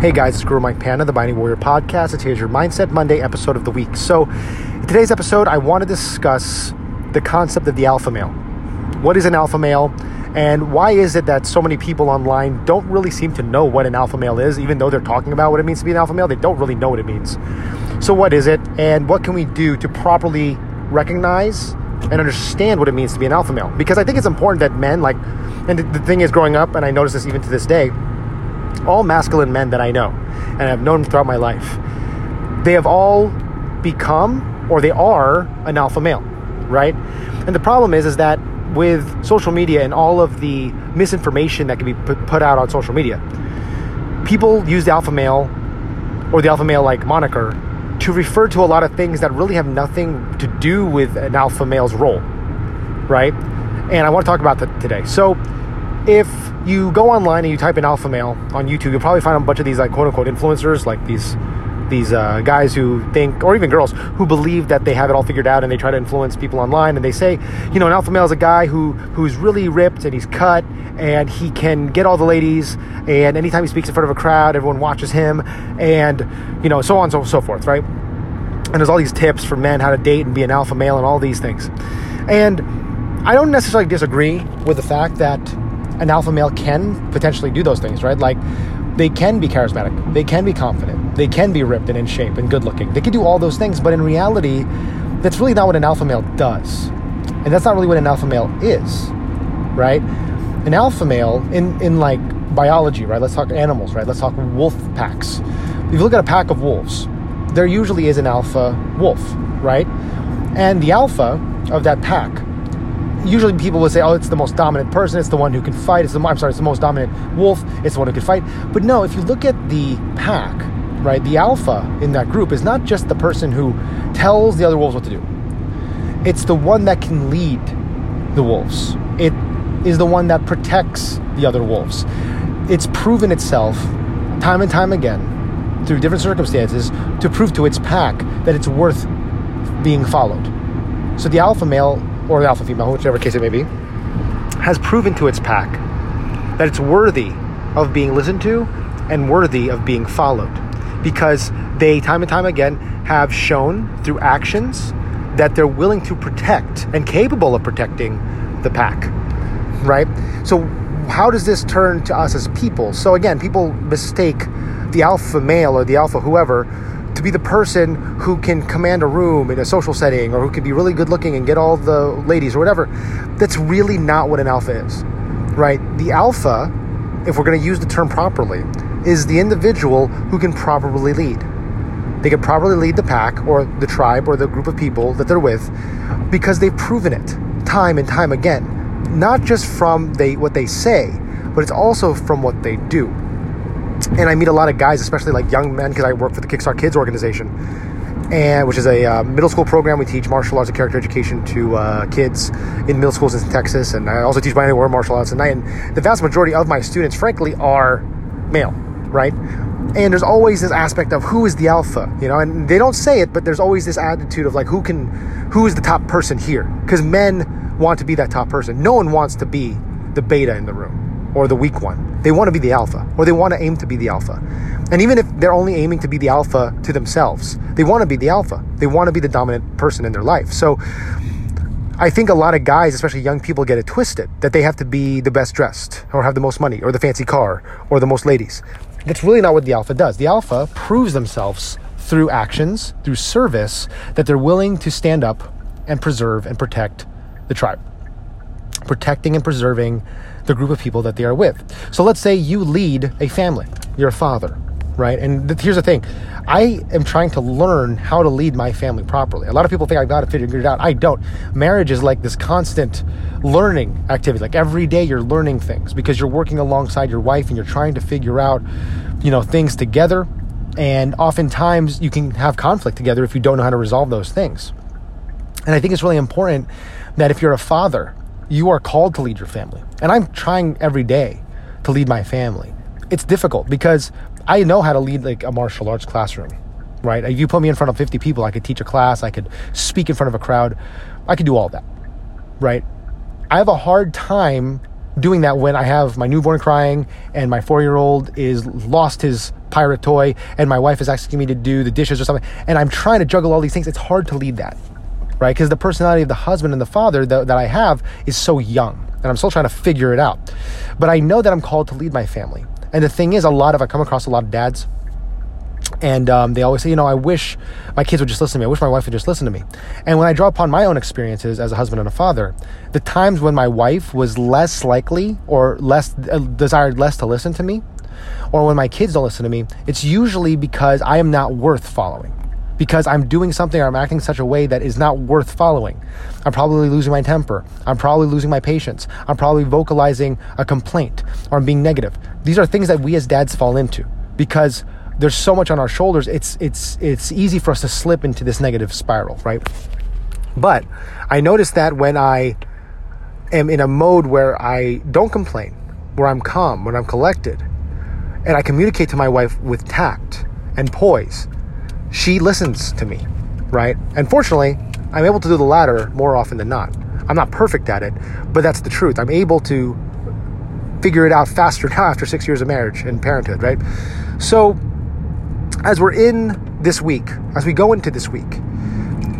Hey guys, it's Guru Mike Panda, the Binding Warrior Podcast. It's here's your Mindset Monday episode of the week. So, in today's episode, I want to discuss the concept of the alpha male. What is an alpha male? And why is it that so many people online don't really seem to know what an alpha male is, even though they're talking about what it means to be an alpha male? They don't really know what it means. So, what is it? And what can we do to properly recognize and understand what it means to be an alpha male? Because I think it's important that men, like, and the thing is, growing up, and I notice this even to this day, all masculine men that I know and I've known throughout my life, they have all become or they are an alpha male, right? And the problem is, is that with social media and all of the misinformation that can be put out on social media, people use the alpha male or the alpha male like moniker to refer to a lot of things that really have nothing to do with an alpha male's role, right? And I want to talk about that today. So, if you go online and you type in alpha male on YouTube, you'll probably find a bunch of these like quote unquote influencers, like these these uh, guys who think, or even girls who believe that they have it all figured out, and they try to influence people online. And they say, you know, an alpha male is a guy who who's really ripped and he's cut, and he can get all the ladies. And anytime he speaks in front of a crowd, everyone watches him, and you know, so on and so, so forth, right? And there's all these tips for men how to date and be an alpha male and all these things. And I don't necessarily disagree with the fact that an alpha male can potentially do those things, right? Like they can be charismatic, they can be confident, they can be ripped and in shape and good looking. They can do all those things, but in reality, that's really not what an alpha male does. And that's not really what an alpha male is, right? An alpha male in in like biology, right? Let's talk animals, right? Let's talk wolf packs. If you look at a pack of wolves, there usually is an alpha wolf, right? And the alpha of that pack usually people will say, oh, it's the most dominant person. It's the one who can fight. It's the I'm sorry, it's the most dominant wolf. It's the one who can fight. But no, if you look at the pack, right, the alpha in that group is not just the person who tells the other wolves what to do. It's the one that can lead the wolves. It is the one that protects the other wolves. It's proven itself time and time again through different circumstances to prove to its pack that it's worth being followed. So the alpha male or the alpha female, whichever case it may be, has proven to its pack that it's worthy of being listened to and worthy of being followed because they, time and time again, have shown through actions that they're willing to protect and capable of protecting the pack, right? So, how does this turn to us as people? So, again, people mistake the alpha male or the alpha whoever to be the person who can command a room in a social setting or who can be really good looking and get all the ladies or whatever. That's really not what an alpha is, right? The alpha, if we're going to use the term properly, is the individual who can properly lead. They can properly lead the pack or the tribe or the group of people that they're with because they've proven it time and time again. Not just from they what they say, but it's also from what they do and I meet a lot of guys, especially like young men, because I work for the Kickstart Kids organization, and which is a uh, middle school program. We teach martial arts and character education to uh, kids in middle schools in Texas, and I also teach Warrior martial arts at night. And the vast majority of my students, frankly, are male, right? And there's always this aspect of who is the alpha, you know, and they don't say it, but there's always this attitude of like who can, who is the top person here? Because men want to be that top person. No one wants to be the beta in the room or the weak one. They want to be the alpha, or they want to aim to be the alpha. And even if they're only aiming to be the alpha to themselves, they want to be the alpha. They want to be the dominant person in their life. So I think a lot of guys, especially young people, get it twisted that they have to be the best dressed, or have the most money, or the fancy car, or the most ladies. That's really not what the alpha does. The alpha proves themselves through actions, through service, that they're willing to stand up and preserve and protect the tribe. Protecting and preserving the group of people that they are with. So let's say you lead a family, you're a father, right? And th- here's the thing I am trying to learn how to lead my family properly. A lot of people think I've got to figure it out. I don't. Marriage is like this constant learning activity. Like every day you're learning things because you're working alongside your wife and you're trying to figure out, you know, things together. And oftentimes you can have conflict together if you don't know how to resolve those things. And I think it's really important that if you're a father you are called to lead your family. And I'm trying every day to lead my family. It's difficult because I know how to lead like a martial arts classroom, right? If you put me in front of 50 people, I could teach a class, I could speak in front of a crowd, I could do all that, right? I have a hard time doing that when I have my newborn crying and my four year old is lost his pirate toy and my wife is asking me to do the dishes or something and I'm trying to juggle all these things. It's hard to lead that, right? Because the personality of the husband and the father that, that I have is so young and I'm still trying to figure it out. But I know that I'm called to lead my family. And the thing is, a lot of I come across a lot of dads and um, they always say, you know, I wish my kids would just listen to me. I wish my wife would just listen to me. And when I draw upon my own experiences as a husband and a father, the times when my wife was less likely or less uh, desired less to listen to me, or when my kids don't listen to me, it's usually because I am not worth following. Because I'm doing something or I'm acting such a way that is not worth following. I'm probably losing my temper. I'm probably losing my patience. I'm probably vocalizing a complaint or I'm being negative. These are things that we as dads fall into because there's so much on our shoulders it's it's it's easy for us to slip into this negative spiral right but i notice that when i am in a mode where i don't complain where i'm calm when i'm collected and i communicate to my wife with tact and poise she listens to me right? And fortunately i'm able to do the latter more often than not. I'm not perfect at it but that's the truth. I'm able to figure it out faster now after six years of marriage and parenthood right? So as we're in this week, as we go into this week,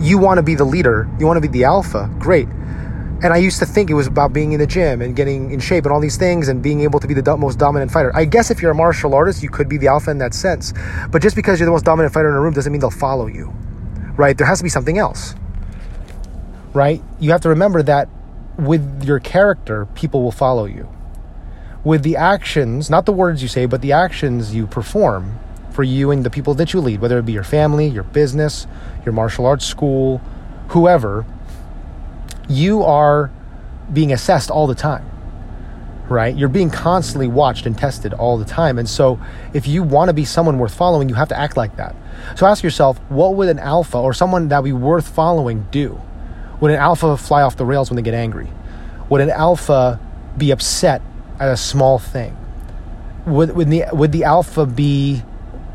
you want to be the leader, you want to be the alpha, great. And I used to think it was about being in the gym and getting in shape and all these things and being able to be the most dominant fighter. I guess if you're a martial artist, you could be the alpha in that sense. But just because you're the most dominant fighter in a room doesn't mean they'll follow you, right? There has to be something else, right? You have to remember that with your character, people will follow you. With the actions, not the words you say, but the actions you perform, for you and the people that you lead, whether it be your family, your business, your martial arts school, whoever, you are being assessed all the time, right? You're being constantly watched and tested all the time. And so, if you want to be someone worth following, you have to act like that. So, ask yourself what would an alpha or someone that would be worth following do? Would an alpha fly off the rails when they get angry? Would an alpha be upset at a small thing? Would, would, the, would the alpha be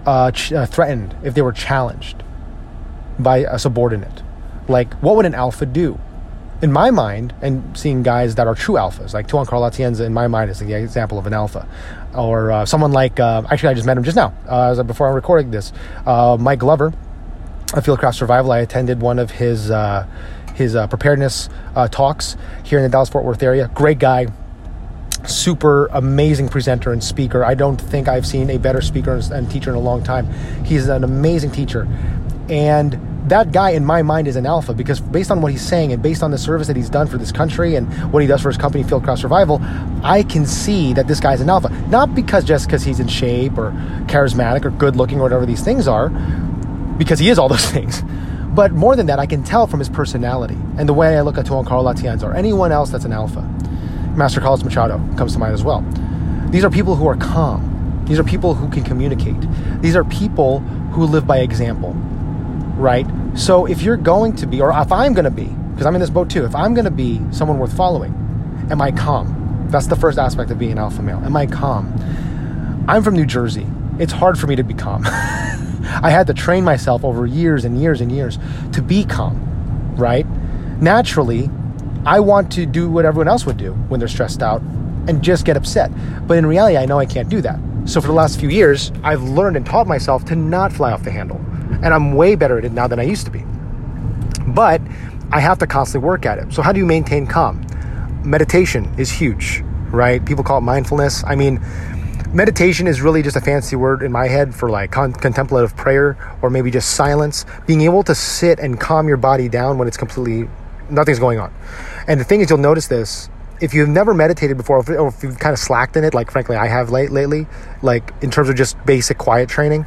uh, ch- uh, threatened, if they were challenged by a subordinate. Like, what would an alpha do? In my mind, and seeing guys that are true alphas, like Tuhon Carl Atienza, in my mind, is the example of an alpha. Or uh, someone like, uh, actually, I just met him just now, uh, before I'm recording this. Uh, Mike Glover, of Fieldcraft Survival. I attended one of his his preparedness talks here in the Dallas Fort Worth area. Great guy, super amazing presenter and speaker. I don't think I've seen a better speaker and teacher in a long time. He's an amazing teacher. And that guy in my mind is an alpha because based on what he's saying and based on the service that he's done for this country and what he does for his company Fieldcraft Survival, I can see that this guy's an alpha. Not because just because he's in shape or charismatic or good looking or whatever these things are, because he is all those things. But more than that, I can tell from his personality and the way I look at Tuhon Carlos Atienza or anyone else that's an alpha. Master Carlos Machado comes to mind as well. These are people who are calm. These are people who can communicate. These are people who live by example, right? So if you're going to be, or if I'm going to be, because I'm in this boat too, if I'm going to be someone worth following, am I calm? That's the first aspect of being an alpha male. Am I calm? I'm from New Jersey. It's hard for me to be calm. I had to train myself over years and years and years to be calm, right? Naturally, I want to do what everyone else would do when they're stressed out and just get upset. But in reality, I know I can't do that. So for the last few years, I've learned and taught myself to not fly off the handle. And I'm way better at it now than I used to be. But I have to constantly work at it. So how do you maintain calm? Meditation is huge, right? People call it mindfulness. I mean, meditation is really just a fancy word in my head for like con- contemplative prayer or maybe just silence. Being able to sit and calm your body down when it's completely nothing's going on. And the thing is, you'll notice this if you've never meditated before, or if you've kind of slacked in it, like frankly I have late lately, like in terms of just basic quiet training,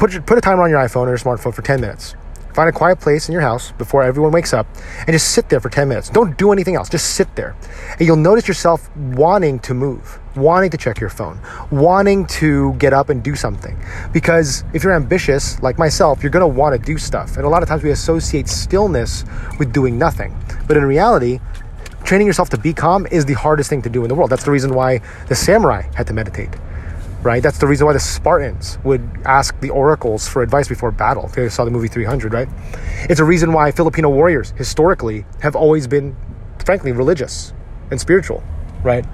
put put a timer on your iPhone or your smartphone for 10 minutes. Find a quiet place in your house before everyone wakes up and just sit there for 10 minutes. Don't do anything else. Just sit there. And you'll notice yourself wanting to move, wanting to check your phone, wanting to get up and do something. Because if you're ambitious, like myself, you're going to want to do stuff. And a lot of times we associate stillness with doing nothing. But in reality, training yourself to be calm is the hardest thing to do in the world. That's the reason why the samurai had to meditate right? That's the reason why the Spartans would ask the oracles for advice before battle. If you saw the movie 300, right? It's a reason why Filipino warriors historically have always been, frankly, religious and spiritual, right?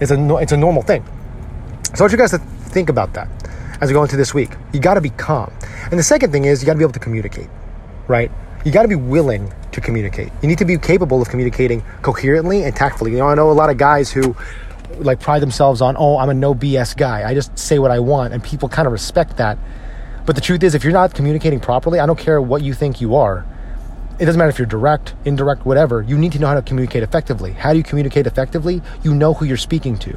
It's a, it's a normal thing. So I want you guys to think about that as we go into this week. You got to be calm. And the second thing is you got to be able to communicate, right? You got to be willing to communicate. You need to be capable of communicating coherently and tactfully. You know, I know a lot of guys who like pride themselves on, oh, I'm a no BS guy. I just say what I want, and people kind of respect that. But the truth is, if you're not communicating properly, I don't care what you think you are it doesn't matter if you're direct, indirect, whatever, you need to know how to communicate effectively. How do you communicate effectively? You know who you're speaking to.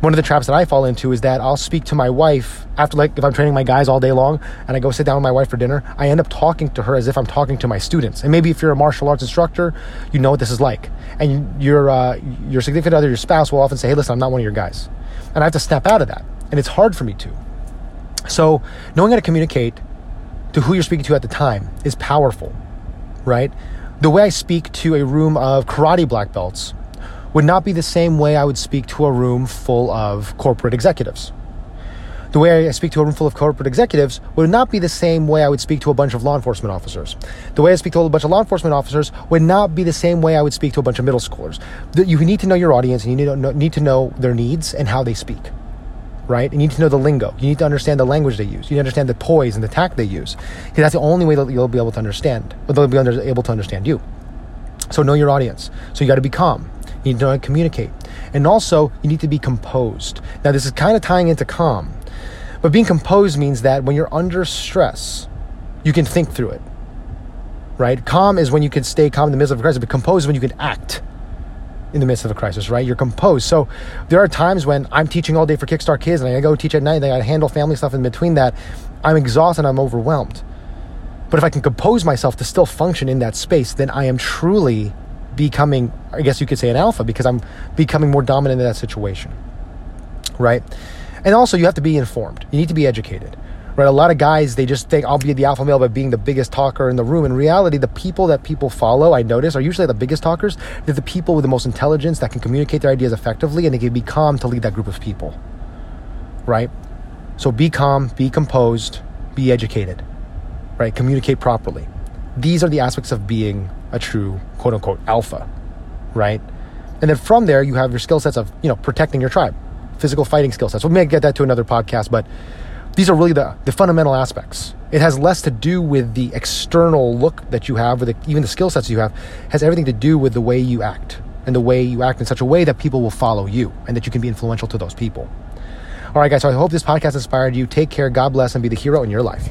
One of the traps that I fall into is that I'll speak to my wife after, like, if I'm training my guys all day long and I go sit down with my wife for dinner, I end up talking to her as if I'm talking to my students. And maybe if you're a martial arts instructor, you know what this is like. And your, uh, your significant other, your spouse will often say, hey, listen, I'm not one of your guys. And I have to snap out of that. And it's hard for me to. So knowing how to communicate to who you're speaking to at the time is powerful right? The way I speak to a room of karate black belts would not be the same way I would speak to a room full of corporate executives. The way I speak to a room full of corporate executives would not be the same way I would speak to a bunch of law enforcement officers. The way I speak to a bunch of law enforcement officers would not be the same way I would speak to a bunch of middle schoolers. You need to know your audience and you need to know their needs and how they speak right? You need to know the lingo. You need to understand the language they use. You need to understand the poise and the tact they use. Because that's the only way that you'll be able to understand, or they'll be under, able to understand you. So know your audience. So you got to be calm. You need to know how to communicate. And also, you need to be composed. Now, this is kind of tying into calm. But being composed means that when you're under stress, you can think through it. Right? Calm is when you can stay calm in the midst of a crisis, but composed is when you can act in the midst of a crisis, right? You're composed. So there are times when I'm teaching all day for Kickstart Kids and I go teach at night and I handle family stuff in between that. I'm exhausted I'm overwhelmed. But if I can compose myself to still function in that space, then I am truly becoming, I guess you could say, an alpha because I'm becoming more dominant in that situation, right? And also, you have to be informed. You need to be educated right? A lot of guys, they just think I'll be the alpha male by being the biggest talker in the room. In reality, the people that people follow, I notice, are usually the biggest talkers. They're the people with the most intelligence that can communicate their ideas effectively and they can be calm to lead that group of people, right? So be calm, be composed, be educated, right? Communicate properly. These are the aspects of being a true quote unquote alpha, right? And then from there, you have your skill sets of, you know, protecting your tribe, physical fighting skill sets. We may get that to another podcast, but these are really the, the fundamental aspects. It has less to do with the external look that you have, or the, even the skill sets you have, it has everything to do with the way you act and the way you act in such a way that people will follow you and that you can be influential to those people. All right, guys, so I hope this podcast inspired you. Take care, God bless, and be the hero in your life.